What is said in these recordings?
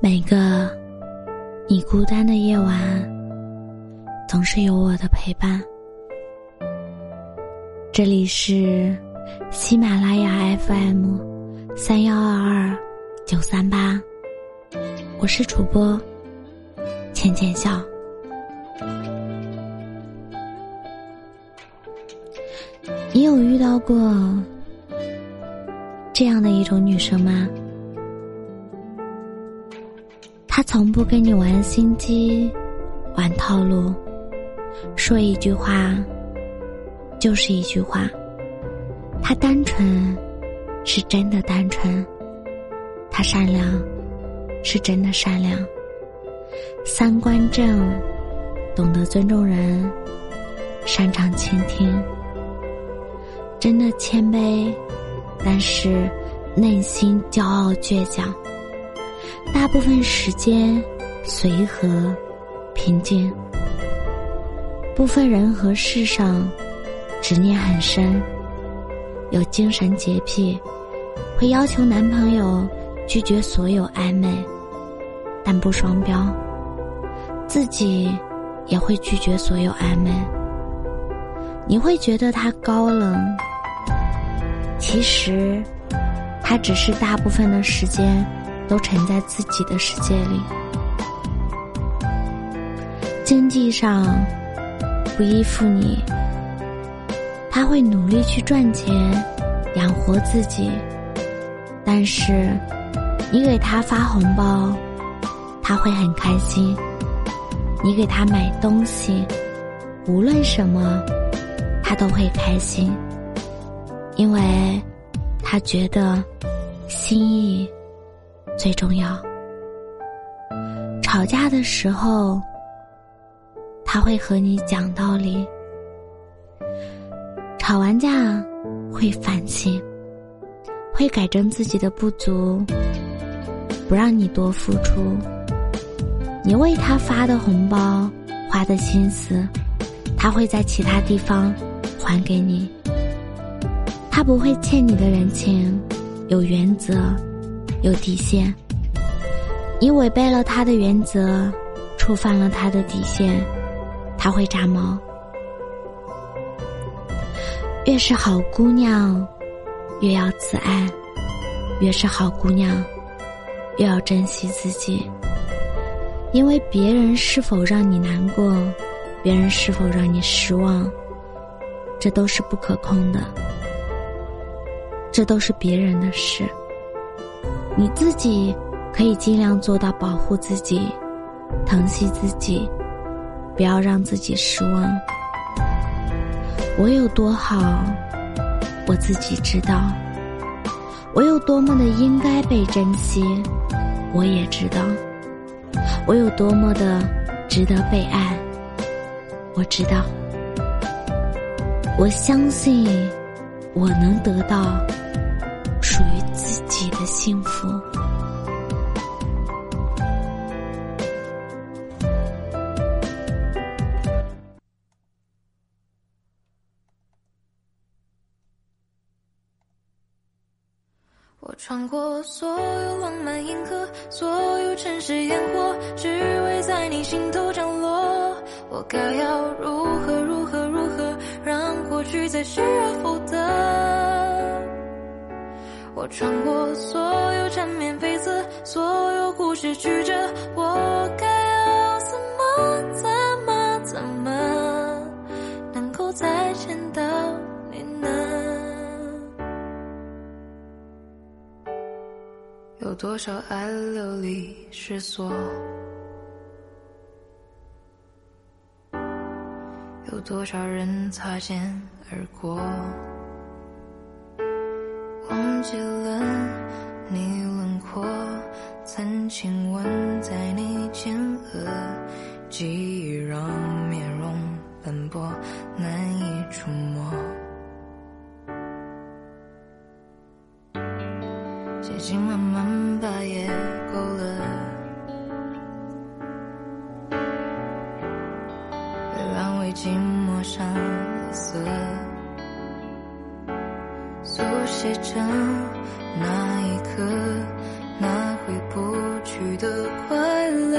每个你孤单的夜晚，总是有我的陪伴。这里是喜马拉雅 FM 三幺二二九三八，我是主播浅浅笑。你有遇到过这样的一种女生吗？他从不跟你玩心机、玩套路，说一句话就是一句话。他单纯，是真的单纯；他善良，是真的善良。三观正，懂得尊重人，擅长倾听。真的谦卑，但是内心骄傲倔强。大部分时间随和平静。部分人和事上执念很深，有精神洁癖，会要求男朋友拒绝所有暧昧，但不双标。自己也会拒绝所有暧昧。你会觉得他高冷。其实，他只是大部分的时间都沉在自己的世界里，经济上不依附你，他会努力去赚钱养活自己，但是你给他发红包，他会很开心；你给他买东西，无论什么，他都会开心。因为，他觉得心意最重要。吵架的时候，他会和你讲道理；吵完架会反省，会改正自己的不足，不让你多付出。你为他发的红包、花的心思，他会在其他地方还给你。他不会欠你的人情，有原则，有底线。你违背了他的原则，触犯了他的底线，他会炸毛。越是好姑娘，越要自爱；越是好姑娘，越要珍惜自己。因为别人是否让你难过，别人是否让你失望，这都是不可控的。这都是别人的事，你自己可以尽量做到保护自己，疼惜自己，不要让自己失望。我有多好，我自己知道；我有多么的应该被珍惜，我也知道；我有多么的值得被爱，我知道。我相信，我能得到。幸福。我穿过所有浪漫银河，所有城市烟火，只为在你心头降落。我该要如何如何如何，让过去再失而复得？穿过所有缠绵悱恻，所有故事曲折，我该要怎么怎么怎么能够再见到你呢？有多少爱流离失所？有多少人擦肩而过？记了你轮廓，曾亲吻在你前额，记忆让面容斑驳，难以触摸。写信慢慢把夜勾勒，速写成那一刻，那回不去的快乐，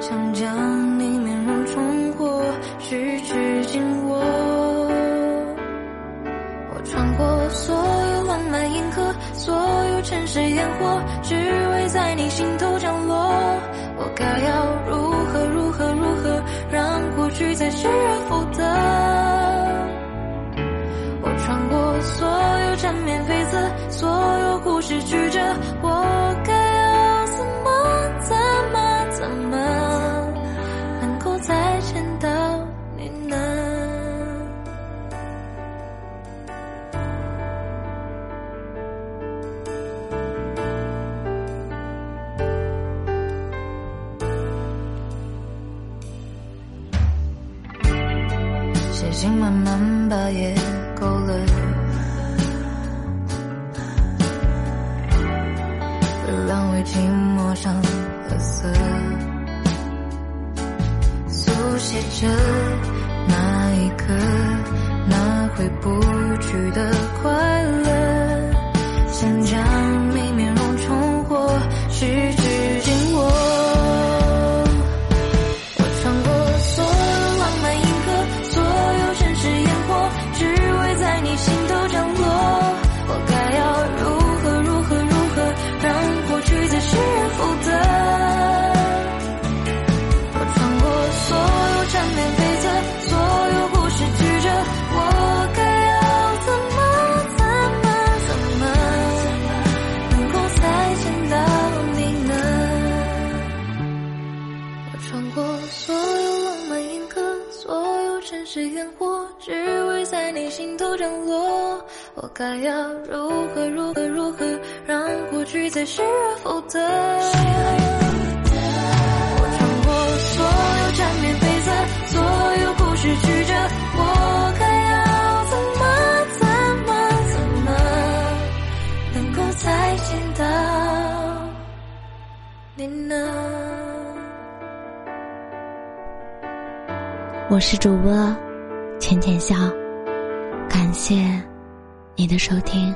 想将你面容重获，去指紧握。我穿过所有浪漫银河，所有城市烟火，只为在你心头降落。我该要如何如何如何，让过去再失而复得？缠绵悱恻，所有故事曲折，我该要怎么怎么怎么，能够再见到你呢？写信慢慢把夜勾勒，为寂寞上了色，书写着那一刻，我穿过所有浪漫银河，所有城市烟火，只为在你心头降落。我该要如何如何如何，让过去再失而复得？我穿过所有缠绵悱恻，所有故事曲折，我该要怎么怎么怎么，能够再见到你呢？我是主播浅浅笑，感谢你的收听，